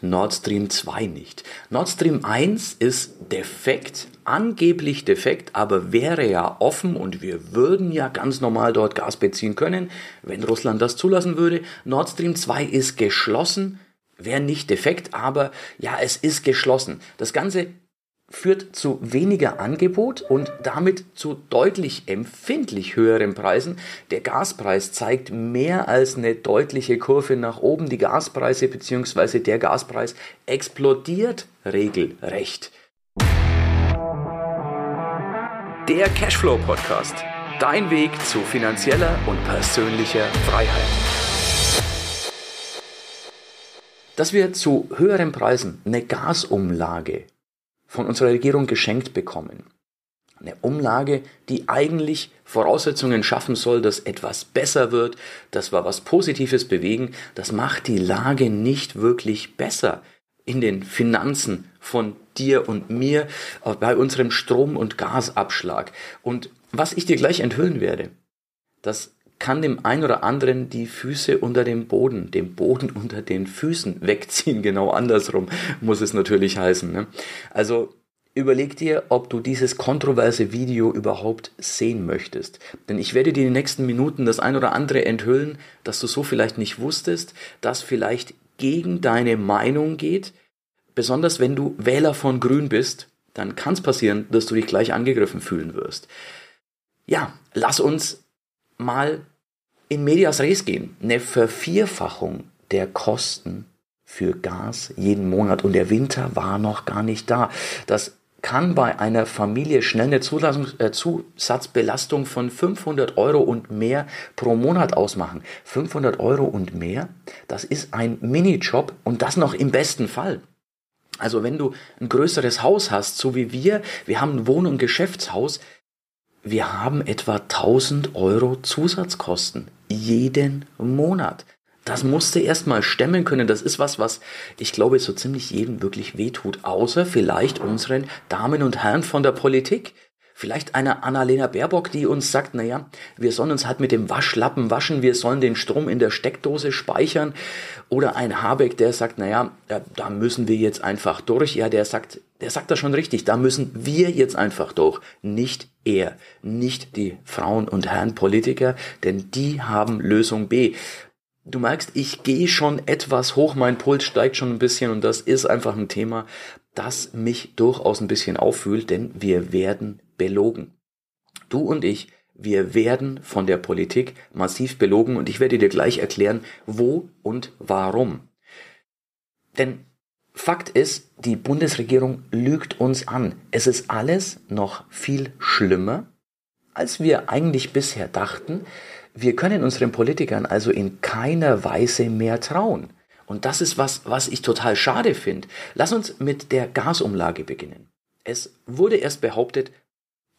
Nord Stream 2 nicht. Nord Stream 1 ist defekt, angeblich defekt, aber wäre ja offen und wir würden ja ganz normal dort Gas beziehen können, wenn Russland das zulassen würde. Nord Stream 2 ist geschlossen, wäre nicht defekt, aber ja, es ist geschlossen. Das Ganze führt zu weniger Angebot und damit zu deutlich empfindlich höheren Preisen. Der Gaspreis zeigt mehr als eine deutliche Kurve nach oben. Die Gaspreise bzw. der Gaspreis explodiert regelrecht. Der Cashflow Podcast. Dein Weg zu finanzieller und persönlicher Freiheit. Dass wir zu höheren Preisen eine Gasumlage von unserer Regierung geschenkt bekommen. Eine Umlage, die eigentlich Voraussetzungen schaffen soll, dass etwas besser wird, dass wir was Positives bewegen, das macht die Lage nicht wirklich besser in den Finanzen von dir und mir äh, bei unserem Strom- und Gasabschlag. Und was ich dir gleich enthüllen werde, das kann dem einen oder anderen die Füße unter dem Boden, dem Boden unter den Füßen wegziehen. Genau andersrum muss es natürlich heißen. Ne? Also überleg dir, ob du dieses kontroverse Video überhaupt sehen möchtest. Denn ich werde dir in den nächsten Minuten das ein oder andere enthüllen, dass du so vielleicht nicht wusstest, das vielleicht gegen deine Meinung geht. Besonders wenn du Wähler von Grün bist, dann kann es passieren, dass du dich gleich angegriffen fühlen wirst. Ja, lass uns mal in Medias Res gehen. Eine Vervierfachung der Kosten für Gas jeden Monat und der Winter war noch gar nicht da. Das kann bei einer Familie schnell eine äh, Zusatzbelastung von 500 Euro und mehr pro Monat ausmachen. 500 Euro und mehr, das ist ein Minijob und das noch im besten Fall. Also wenn du ein größeres Haus hast, so wie wir, wir haben ein Wohn- und Geschäftshaus, wir haben etwa 1000 Euro Zusatzkosten jeden Monat. Das musste erstmal stemmen können. Das ist was, was ich glaube, so ziemlich jedem wirklich wehtut. Außer vielleicht unseren Damen und Herren von der Politik. Vielleicht eine Annalena Baerbock, die uns sagt, naja, wir sollen uns halt mit dem Waschlappen waschen, wir sollen den Strom in der Steckdose speichern. Oder ein Habeck, der sagt, naja, da müssen wir jetzt einfach durch. Ja, der sagt, der sagt das schon richtig, da müssen wir jetzt einfach durch. Nicht er, nicht die Frauen und Herren Politiker, denn die haben Lösung B. Du merkst, ich gehe schon etwas hoch, mein Puls steigt schon ein bisschen und das ist einfach ein Thema, das mich durchaus ein bisschen auffühlt, denn wir werden belogen. Du und ich, wir werden von der Politik massiv belogen und ich werde dir gleich erklären, wo und warum. Denn Fakt ist, die Bundesregierung lügt uns an. Es ist alles noch viel schlimmer, als wir eigentlich bisher dachten. Wir können unseren Politikern also in keiner Weise mehr trauen. Und das ist was, was ich total schade finde. Lass uns mit der Gasumlage beginnen. Es wurde erst behauptet,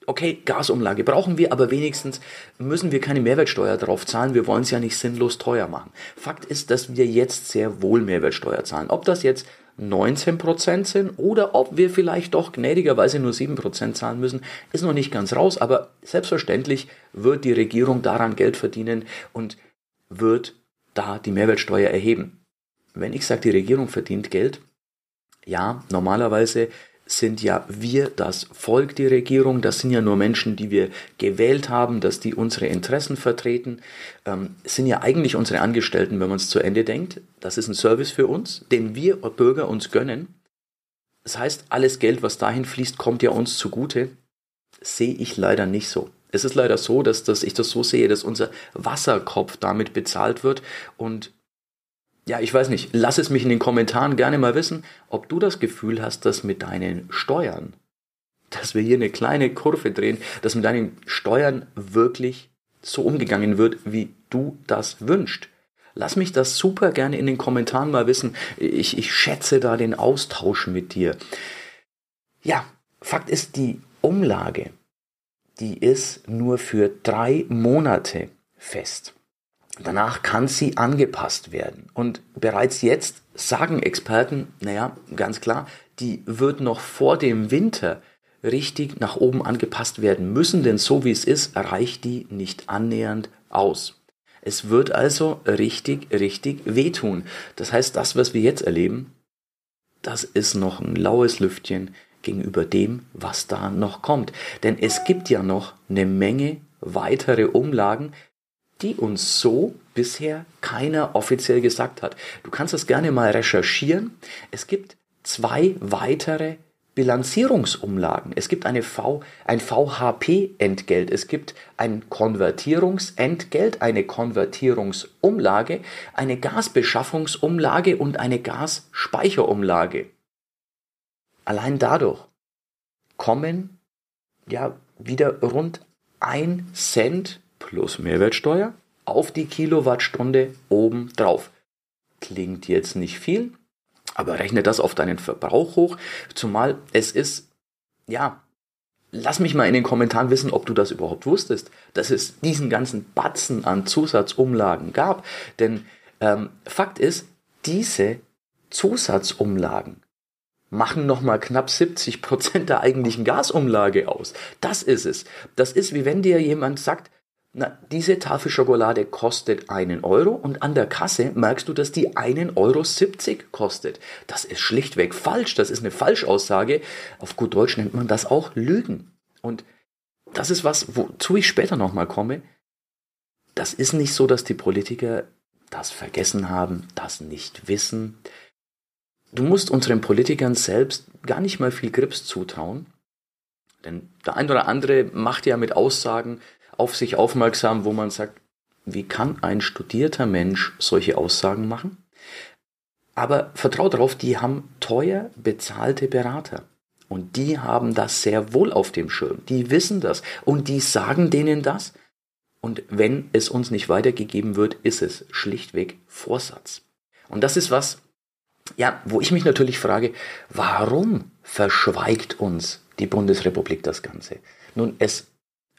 okay, Gasumlage brauchen wir, aber wenigstens müssen wir keine Mehrwertsteuer drauf zahlen. Wir wollen es ja nicht sinnlos teuer machen. Fakt ist, dass wir jetzt sehr wohl Mehrwertsteuer zahlen. Ob das jetzt 19% sind oder ob wir vielleicht doch gnädigerweise nur 7% zahlen müssen, ist noch nicht ganz raus, aber selbstverständlich wird die Regierung daran Geld verdienen und wird da die Mehrwertsteuer erheben. Wenn ich sage, die Regierung verdient Geld, ja, normalerweise sind ja wir das Volk, die Regierung. Das sind ja nur Menschen, die wir gewählt haben, dass die unsere Interessen vertreten. Ähm, sind ja eigentlich unsere Angestellten, wenn man es zu Ende denkt. Das ist ein Service für uns, den wir Bürger uns gönnen. Das heißt, alles Geld, was dahin fließt, kommt ja uns zugute. Sehe ich leider nicht so. Es ist leider so, dass, dass ich das so sehe, dass unser Wasserkopf damit bezahlt wird und ja, ich weiß nicht, lass es mich in den Kommentaren gerne mal wissen, ob du das Gefühl hast, dass mit deinen Steuern, dass wir hier eine kleine Kurve drehen, dass mit deinen Steuern wirklich so umgegangen wird, wie du das wünschst. Lass mich das super gerne in den Kommentaren mal wissen. Ich, ich schätze da den Austausch mit dir. Ja, Fakt ist, die Umlage, die ist nur für drei Monate fest. Danach kann sie angepasst werden. Und bereits jetzt sagen Experten, naja, ganz klar, die wird noch vor dem Winter richtig nach oben angepasst werden müssen, denn so wie es ist, reicht die nicht annähernd aus. Es wird also richtig, richtig wehtun. Das heißt, das, was wir jetzt erleben, das ist noch ein laues Lüftchen gegenüber dem, was da noch kommt. Denn es gibt ja noch eine Menge weitere Umlagen, die uns so bisher keiner offiziell gesagt hat. Du kannst das gerne mal recherchieren. Es gibt zwei weitere Bilanzierungsumlagen. Es gibt eine v, ein VHP-Entgelt, es gibt ein Konvertierungsentgelt, eine Konvertierungsumlage, eine Gasbeschaffungsumlage und eine Gasspeicherumlage. Allein dadurch kommen ja wieder rund ein Cent plus Mehrwertsteuer auf die Kilowattstunde oben drauf. Klingt jetzt nicht viel, aber rechne das auf deinen Verbrauch hoch, zumal es ist, ja, lass mich mal in den Kommentaren wissen, ob du das überhaupt wusstest, dass es diesen ganzen Batzen an Zusatzumlagen gab. Denn ähm, Fakt ist, diese Zusatzumlagen machen nochmal knapp 70 Prozent der eigentlichen Gasumlage aus. Das ist es. Das ist wie wenn dir jemand sagt, na, diese Tafel Schokolade kostet einen Euro und an der Kasse merkst du, dass die einen Euro 70 kostet. Das ist schlichtweg falsch. Das ist eine Falschaussage. Auf gut Deutsch nennt man das auch Lügen. Und das ist was, wozu ich später nochmal komme. Das ist nicht so, dass die Politiker das vergessen haben, das nicht wissen. Du musst unseren Politikern selbst gar nicht mal viel Grips zutrauen. Denn der ein oder andere macht ja mit Aussagen, auf sich aufmerksam, wo man sagt, wie kann ein studierter Mensch solche Aussagen machen? Aber vertraut darauf, die haben teuer bezahlte Berater. Und die haben das sehr wohl auf dem Schirm. Die wissen das. Und die sagen denen das. Und wenn es uns nicht weitergegeben wird, ist es schlichtweg Vorsatz. Und das ist was, ja, wo ich mich natürlich frage, warum verschweigt uns die Bundesrepublik das Ganze? Nun, es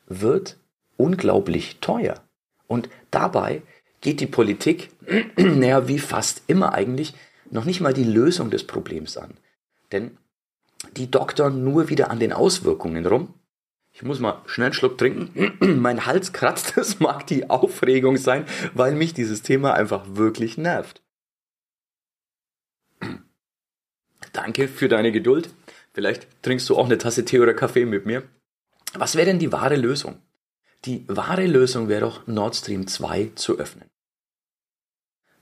wird unglaublich teuer. Und dabei geht die Politik, naja, wie fast immer eigentlich, noch nicht mal die Lösung des Problems an. Denn die doktern nur wieder an den Auswirkungen rum. Ich muss mal schnell einen Schluck trinken. mein Hals kratzt, das mag die Aufregung sein, weil mich dieses Thema einfach wirklich nervt. Danke für deine Geduld. Vielleicht trinkst du auch eine Tasse Tee oder Kaffee mit mir. Was wäre denn die wahre Lösung? Die wahre Lösung wäre doch, Nord Stream 2 zu öffnen.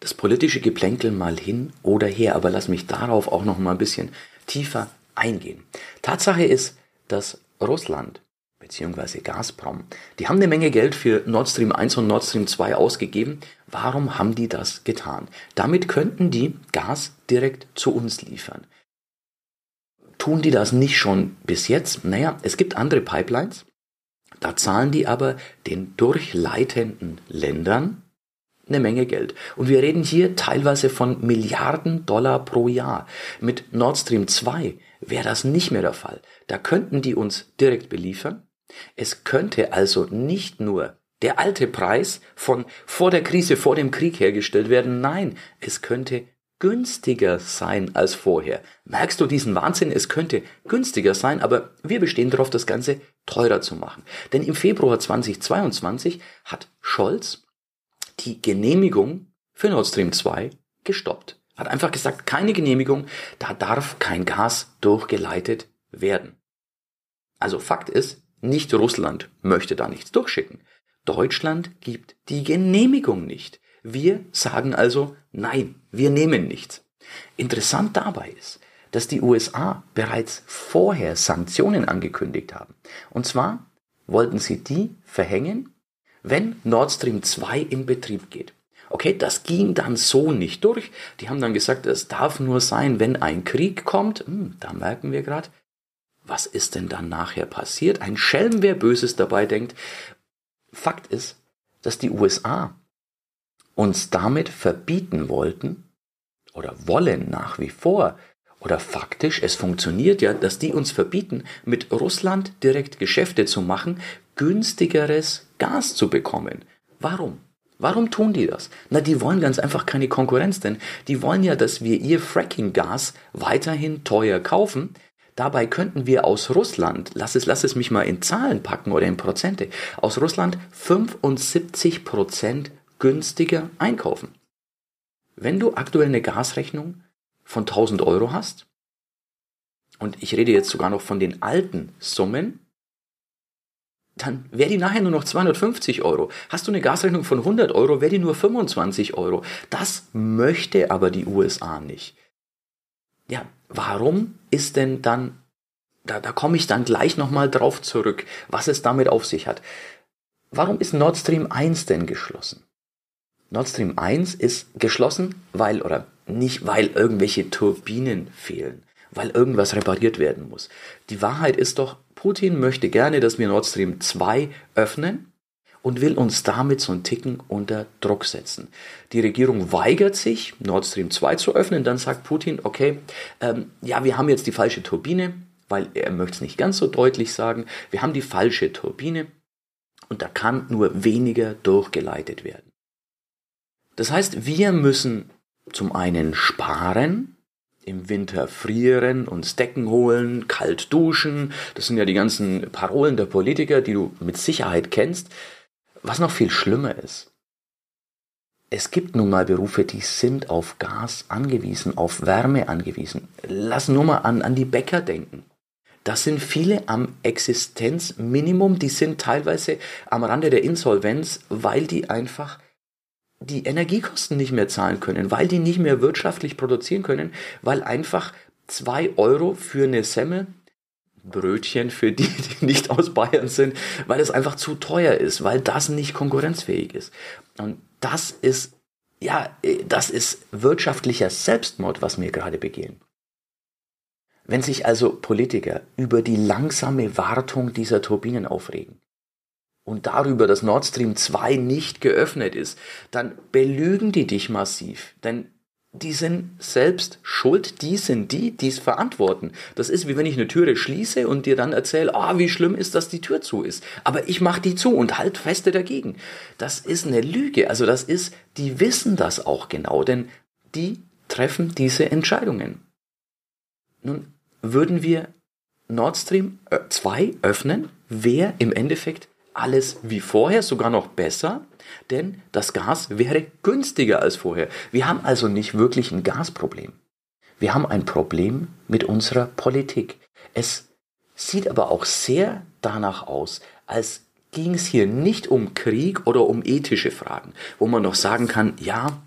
Das politische Geplänkel mal hin oder her, aber lass mich darauf auch noch mal ein bisschen tiefer eingehen. Tatsache ist, dass Russland bzw. Gazprom, die haben eine Menge Geld für Nord Stream 1 und Nord Stream 2 ausgegeben. Warum haben die das getan? Damit könnten die Gas direkt zu uns liefern. Tun die das nicht schon bis jetzt? Naja, es gibt andere Pipelines, da zahlen die aber den durchleitenden Ländern eine Menge Geld. Und wir reden hier teilweise von Milliarden Dollar pro Jahr. Mit Nord Stream 2 wäre das nicht mehr der Fall. Da könnten die uns direkt beliefern. Es könnte also nicht nur der alte Preis von vor der Krise, vor dem Krieg hergestellt werden. Nein, es könnte günstiger sein als vorher. Merkst du diesen Wahnsinn? Es könnte günstiger sein, aber wir bestehen darauf, das Ganze teurer zu machen. Denn im Februar 2022 hat Scholz die Genehmigung für Nord Stream 2 gestoppt. Hat einfach gesagt, keine Genehmigung, da darf kein Gas durchgeleitet werden. Also Fakt ist, nicht Russland möchte da nichts durchschicken. Deutschland gibt die Genehmigung nicht. Wir sagen also, nein, wir nehmen nichts. Interessant dabei ist, dass die USA bereits vorher Sanktionen angekündigt haben. Und zwar wollten sie die verhängen, wenn Nord Stream 2 in Betrieb geht. Okay, das ging dann so nicht durch. Die haben dann gesagt, es darf nur sein, wenn ein Krieg kommt. Hm, da merken wir gerade, was ist denn dann nachher passiert? Ein Schelm, wer Böses dabei denkt. Fakt ist, dass die USA uns damit verbieten wollten oder wollen nach wie vor oder faktisch, es funktioniert ja, dass die uns verbieten, mit Russland direkt Geschäfte zu machen, günstigeres Gas zu bekommen. Warum? Warum tun die das? Na, die wollen ganz einfach keine Konkurrenz, denn die wollen ja, dass wir ihr Fracking-Gas weiterhin teuer kaufen. Dabei könnten wir aus Russland, lass es, lass es mich mal in Zahlen packen oder in Prozente, aus Russland 75 Prozent günstiger einkaufen. Wenn du aktuell eine Gasrechnung von 1000 Euro hast und ich rede jetzt sogar noch von den alten Summen, dann wäre die nachher nur noch 250 Euro. Hast du eine Gasrechnung von 100 Euro, wäre die nur 25 Euro. Das möchte aber die USA nicht. Ja, warum ist denn dann, da, da komme ich dann gleich nochmal drauf zurück, was es damit auf sich hat. Warum ist Nord Stream 1 denn geschlossen? Nord Stream 1 ist geschlossen, weil, oder nicht weil irgendwelche Turbinen fehlen, weil irgendwas repariert werden muss. Die Wahrheit ist doch, Putin möchte gerne, dass wir Nord Stream 2 öffnen und will uns damit so einen Ticken unter Druck setzen. Die Regierung weigert sich, Nord Stream 2 zu öffnen, dann sagt Putin, okay, ähm, ja, wir haben jetzt die falsche Turbine, weil er möchte es nicht ganz so deutlich sagen, wir haben die falsche Turbine und da kann nur weniger durchgeleitet werden. Das heißt, wir müssen zum einen sparen, im Winter frieren, uns Decken holen, kalt duschen. Das sind ja die ganzen Parolen der Politiker, die du mit Sicherheit kennst. Was noch viel schlimmer ist, es gibt nun mal Berufe, die sind auf Gas angewiesen, auf Wärme angewiesen. Lass nur mal an, an die Bäcker denken. Das sind viele am Existenzminimum, die sind teilweise am Rande der Insolvenz, weil die einfach die Energiekosten nicht mehr zahlen können, weil die nicht mehr wirtschaftlich produzieren können, weil einfach zwei Euro für eine Semmel, Brötchen für die, die nicht aus Bayern sind, weil es einfach zu teuer ist, weil das nicht konkurrenzfähig ist. Und das ist, ja, das ist wirtschaftlicher Selbstmord, was wir gerade begehen. Wenn sich also Politiker über die langsame Wartung dieser Turbinen aufregen, und darüber, dass Nord Stream 2 nicht geöffnet ist, dann belügen die dich massiv. Denn die sind selbst schuld, die sind die, die es verantworten. Das ist wie wenn ich eine Türe schließe und dir dann erzähle, oh, wie schlimm ist, dass die Tür zu ist. Aber ich mache die zu und halt feste dagegen. Das ist eine Lüge. Also das ist, die wissen das auch genau, denn die treffen diese Entscheidungen. Nun würden wir Nord Stream 2 äh, öffnen, wäre im Endeffekt alles wie vorher, sogar noch besser, denn das Gas wäre günstiger als vorher. Wir haben also nicht wirklich ein Gasproblem. Wir haben ein Problem mit unserer Politik. Es sieht aber auch sehr danach aus, als ging es hier nicht um Krieg oder um ethische Fragen, wo man noch sagen kann, ja,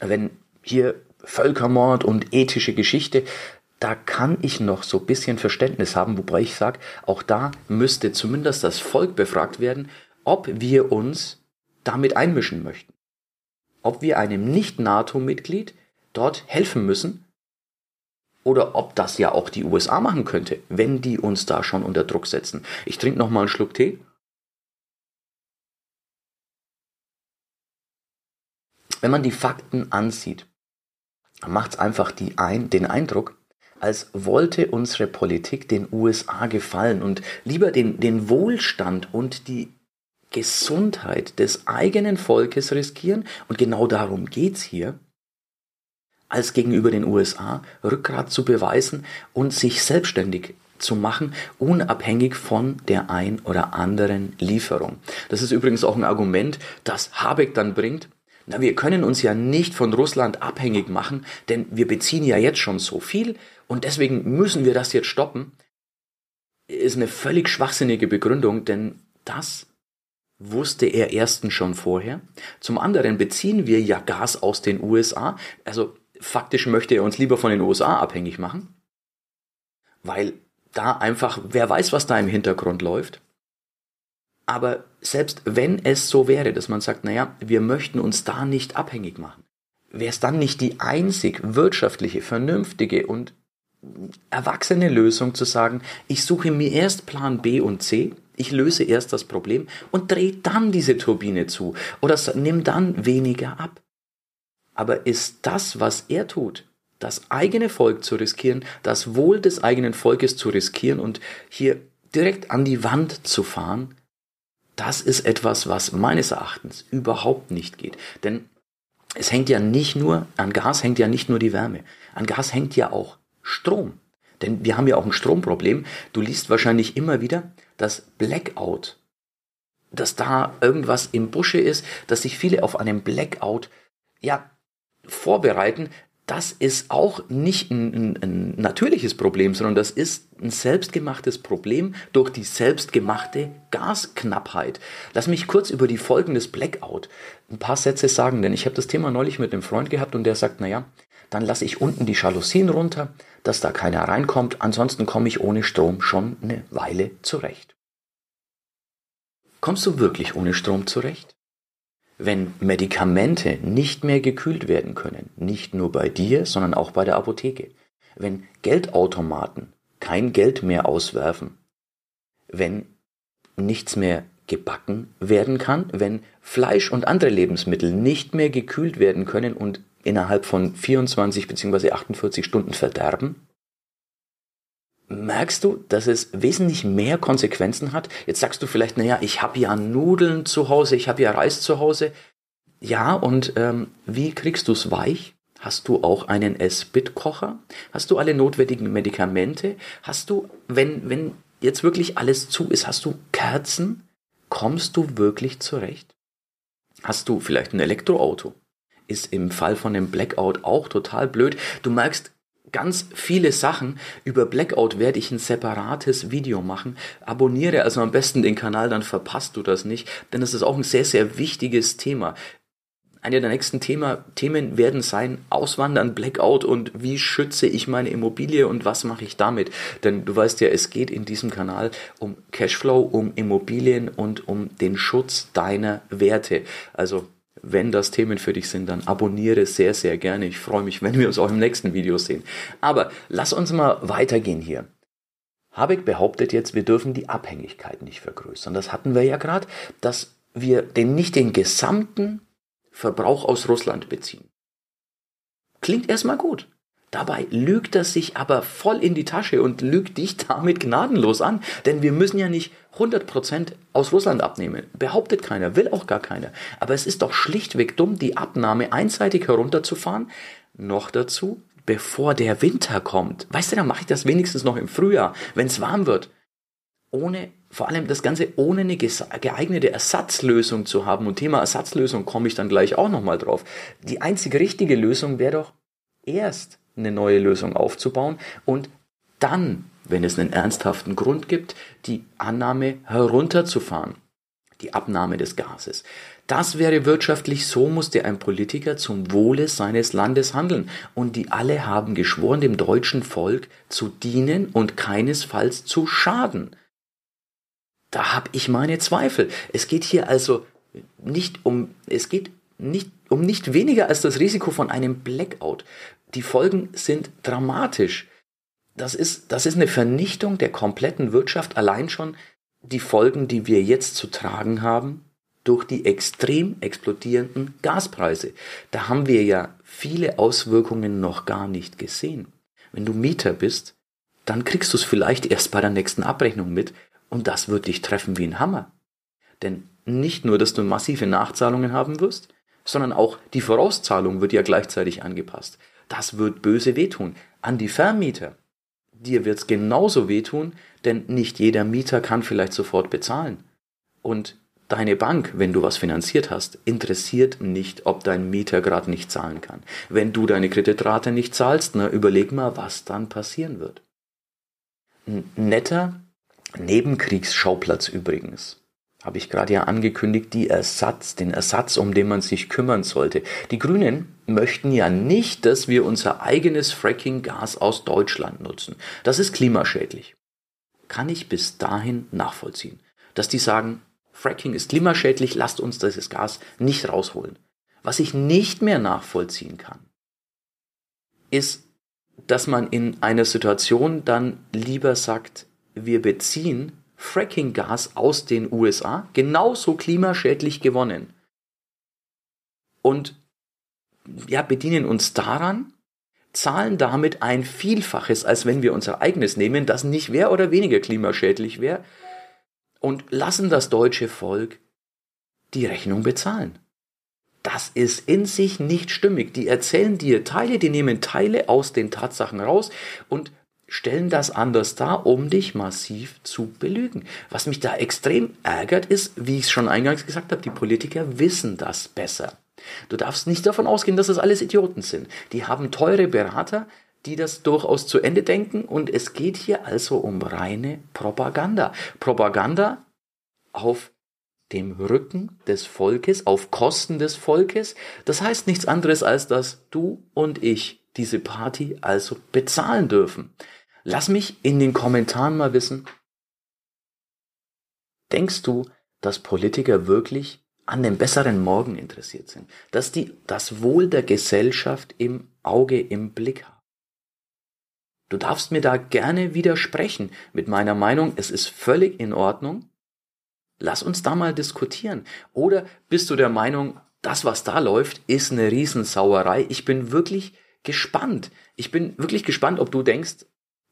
wenn hier Völkermord und ethische Geschichte, da kann ich noch so ein bisschen Verständnis haben, wobei ich sage, auch da müsste zumindest das Volk befragt werden, ob wir uns damit einmischen möchten. Ob wir einem Nicht-NATO-Mitglied dort helfen müssen oder ob das ja auch die USA machen könnte, wenn die uns da schon unter Druck setzen. Ich trinke noch mal einen Schluck Tee. Wenn man die Fakten ansieht, macht es einfach ein, den Eindruck, als wollte unsere Politik den USA gefallen und lieber den, den Wohlstand und die Gesundheit des eigenen Volkes riskieren, und genau darum geht's hier, als gegenüber den USA Rückgrat zu beweisen und sich selbstständig zu machen, unabhängig von der ein oder anderen Lieferung. Das ist übrigens auch ein Argument, das Habeck dann bringt. Na, wir können uns ja nicht von Russland abhängig machen, denn wir beziehen ja jetzt schon so viel und deswegen müssen wir das jetzt stoppen, ist eine völlig schwachsinnige Begründung, denn das wusste er erstens schon vorher. Zum anderen beziehen wir ja Gas aus den USA, also faktisch möchte er uns lieber von den USA abhängig machen, weil da einfach, wer weiß, was da im Hintergrund läuft. Aber selbst wenn es so wäre, dass man sagt, naja, wir möchten uns da nicht abhängig machen, wäre es dann nicht die einzig wirtschaftliche, vernünftige und erwachsene Lösung zu sagen, ich suche mir erst Plan B und C, ich löse erst das Problem und drehe dann diese Turbine zu oder nimm dann weniger ab. Aber ist das, was er tut, das eigene Volk zu riskieren, das Wohl des eigenen Volkes zu riskieren und hier direkt an die Wand zu fahren, das ist etwas, was meines Erachtens überhaupt nicht geht. Denn es hängt ja nicht nur, an Gas hängt ja nicht nur die Wärme. An Gas hängt ja auch Strom. Denn wir haben ja auch ein Stromproblem. Du liest wahrscheinlich immer wieder, dass Blackout, dass da irgendwas im Busche ist, dass sich viele auf einen Blackout, ja, vorbereiten. das ist auch nicht ein, ein, ein, natürliches Problem, sondern das ist ein selbstgemachtes Problem durch die selbstgemachte Gasknappheit. Lass mich kurz über die Folgen des Blackout ein paar Sätze sagen, denn ich habe das Thema neulich mit einem Freund gehabt und der sagt, naja, dann lasse ich unten die Jalousien runter, dass da keiner reinkommt, ansonsten komme ich ohne Strom schon eine Weile zurecht. Kommst du wirklich ohne Strom zurecht? Wenn Medikamente nicht mehr gekühlt werden können, nicht nur bei dir, sondern auch bei der Apotheke, wenn Geldautomaten kein Geld mehr auswerfen, wenn nichts mehr gebacken werden kann, wenn Fleisch und andere Lebensmittel nicht mehr gekühlt werden können und innerhalb von 24 bzw. 48 Stunden verderben, merkst du, dass es wesentlich mehr Konsequenzen hat. Jetzt sagst du vielleicht, naja, ich habe ja Nudeln zu Hause, ich habe ja Reis zu Hause. Ja, und ähm, wie kriegst du es weich? Hast du auch einen S-Bit-Kocher? Hast du alle notwendigen Medikamente? Hast du, wenn, wenn jetzt wirklich alles zu ist, hast du Kerzen? Kommst du wirklich zurecht? Hast du vielleicht ein Elektroauto? Ist im Fall von einem Blackout auch total blöd. Du merkst, ganz viele Sachen. Über Blackout werde ich ein separates Video machen. Abonniere also am besten den Kanal, dann verpasst du das nicht, denn es ist auch ein sehr, sehr wichtiges Thema. Eine der nächsten Thema, Themen werden sein Auswandern, Blackout und wie schütze ich meine Immobilie und was mache ich damit. Denn du weißt ja, es geht in diesem Kanal um Cashflow, um Immobilien und um den Schutz deiner Werte. Also wenn das Themen für dich sind, dann abonniere sehr, sehr gerne. Ich freue mich, wenn wir uns auch im nächsten Video sehen. Aber lass uns mal weitergehen hier. Habeck behauptet jetzt, wir dürfen die Abhängigkeit nicht vergrößern. Das hatten wir ja gerade, dass wir den, nicht den gesamten Verbrauch aus Russland beziehen. Klingt erstmal gut. Dabei lügt er sich aber voll in die Tasche und lügt dich damit gnadenlos an, denn wir müssen ja nicht 100% aus Russland abnehmen. Behauptet keiner, will auch gar keiner. Aber es ist doch schlichtweg dumm, die Abnahme einseitig herunterzufahren. Noch dazu, bevor der Winter kommt. Weißt du, dann mache ich das wenigstens noch im Frühjahr, wenn es warm wird. Ohne, vor allem das Ganze ohne eine geeignete Ersatzlösung zu haben. Und Thema Ersatzlösung komme ich dann gleich auch nochmal drauf. Die einzige richtige Lösung wäre doch erst eine neue Lösung aufzubauen und dann, wenn es einen ernsthaften Grund gibt, die Annahme herunterzufahren, die Abnahme des Gases. Das wäre wirtschaftlich, so musste ein Politiker zum Wohle seines Landes handeln. Und die alle haben geschworen, dem deutschen Volk zu dienen und keinesfalls zu schaden. Da habe ich meine Zweifel. Es geht hier also nicht um, es geht nicht um nicht weniger als das Risiko von einem Blackout die Folgen sind dramatisch. Das ist, das ist eine Vernichtung der kompletten Wirtschaft, allein schon die Folgen, die wir jetzt zu tragen haben, durch die extrem explodierenden Gaspreise. Da haben wir ja viele Auswirkungen noch gar nicht gesehen. Wenn du Mieter bist, dann kriegst du es vielleicht erst bei der nächsten Abrechnung mit und das wird dich treffen wie ein Hammer. Denn nicht nur, dass du massive Nachzahlungen haben wirst, sondern auch die Vorauszahlung wird ja gleichzeitig angepasst. Das wird böse wehtun. An die Vermieter. Dir wird's genauso wehtun, denn nicht jeder Mieter kann vielleicht sofort bezahlen. Und deine Bank, wenn du was finanziert hast, interessiert nicht, ob dein Mieter gerade nicht zahlen kann. Wenn du deine Kreditrate nicht zahlst, na, überleg mal, was dann passieren wird. Netter Nebenkriegsschauplatz übrigens habe ich gerade ja angekündigt, die Ersatz, den Ersatz, um den man sich kümmern sollte. Die Grünen möchten ja nicht, dass wir unser eigenes Fracking-Gas aus Deutschland nutzen. Das ist klimaschädlich. Kann ich bis dahin nachvollziehen, dass die sagen, Fracking ist klimaschädlich, lasst uns dieses Gas nicht rausholen. Was ich nicht mehr nachvollziehen kann, ist, dass man in einer Situation dann lieber sagt, wir beziehen Fracking-Gas aus den USA, genauso klimaschädlich gewonnen. Und ja, bedienen uns daran, zahlen damit ein Vielfaches, als wenn wir unser eigenes nehmen, das nicht mehr oder weniger klimaschädlich wäre, und lassen das deutsche Volk die Rechnung bezahlen. Das ist in sich nicht stimmig. Die erzählen dir Teile, die nehmen Teile aus den Tatsachen raus und stellen das anders dar, um dich massiv zu belügen. Was mich da extrem ärgert ist, wie ich es schon eingangs gesagt habe, die Politiker wissen das besser. Du darfst nicht davon ausgehen, dass das alles Idioten sind. Die haben teure Berater, die das durchaus zu Ende denken und es geht hier also um reine Propaganda. Propaganda auf dem Rücken des Volkes, auf Kosten des Volkes. Das heißt nichts anderes als, dass du und ich diese Party also bezahlen dürfen. Lass mich in den Kommentaren mal wissen, denkst du, dass Politiker wirklich an dem besseren Morgen interessiert sind, dass die das Wohl der Gesellschaft im Auge, im Blick haben? Du darfst mir da gerne widersprechen mit meiner Meinung, es ist völlig in Ordnung. Lass uns da mal diskutieren. Oder bist du der Meinung, das, was da läuft, ist eine Riesensauerei? Ich bin wirklich gespannt. Ich bin wirklich gespannt, ob du denkst,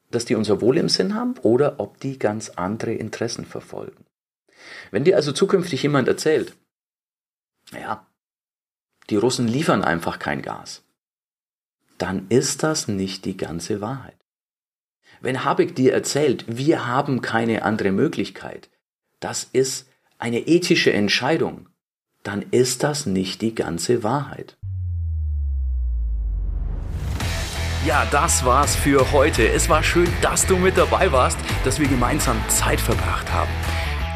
dass die unser Wohl im Sinn haben oder ob die ganz andere Interessen verfolgen. Wenn dir also zukünftig jemand erzählt, ja, die Russen liefern einfach kein Gas, dann ist das nicht die ganze Wahrheit. Wenn Habeck dir erzählt, wir haben keine andere Möglichkeit, das ist eine ethische Entscheidung, dann ist das nicht die ganze Wahrheit. Ja, das war's für heute. Es war schön, dass du mit dabei warst, dass wir gemeinsam Zeit verbracht haben.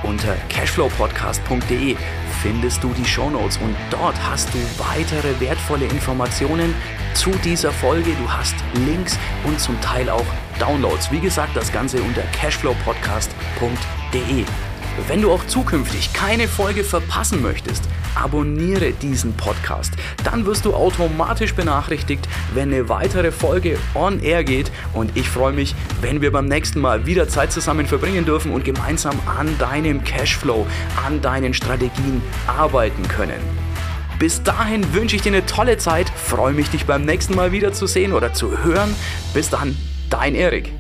Unter cashflowpodcast.de findest du die Shownotes und dort hast du weitere wertvolle Informationen zu dieser Folge. Du hast Links und zum Teil auch Downloads. Wie gesagt, das Ganze unter cashflowpodcast.de. Wenn du auch zukünftig keine Folge verpassen möchtest, abonniere diesen Podcast. Dann wirst du automatisch benachrichtigt, wenn eine weitere Folge on air geht. Und ich freue mich, wenn wir beim nächsten Mal wieder Zeit zusammen verbringen dürfen und gemeinsam an deinem Cashflow, an deinen Strategien arbeiten können. Bis dahin wünsche ich dir eine tolle Zeit, freue mich, dich beim nächsten Mal wieder zu sehen oder zu hören. Bis dann, dein Erik.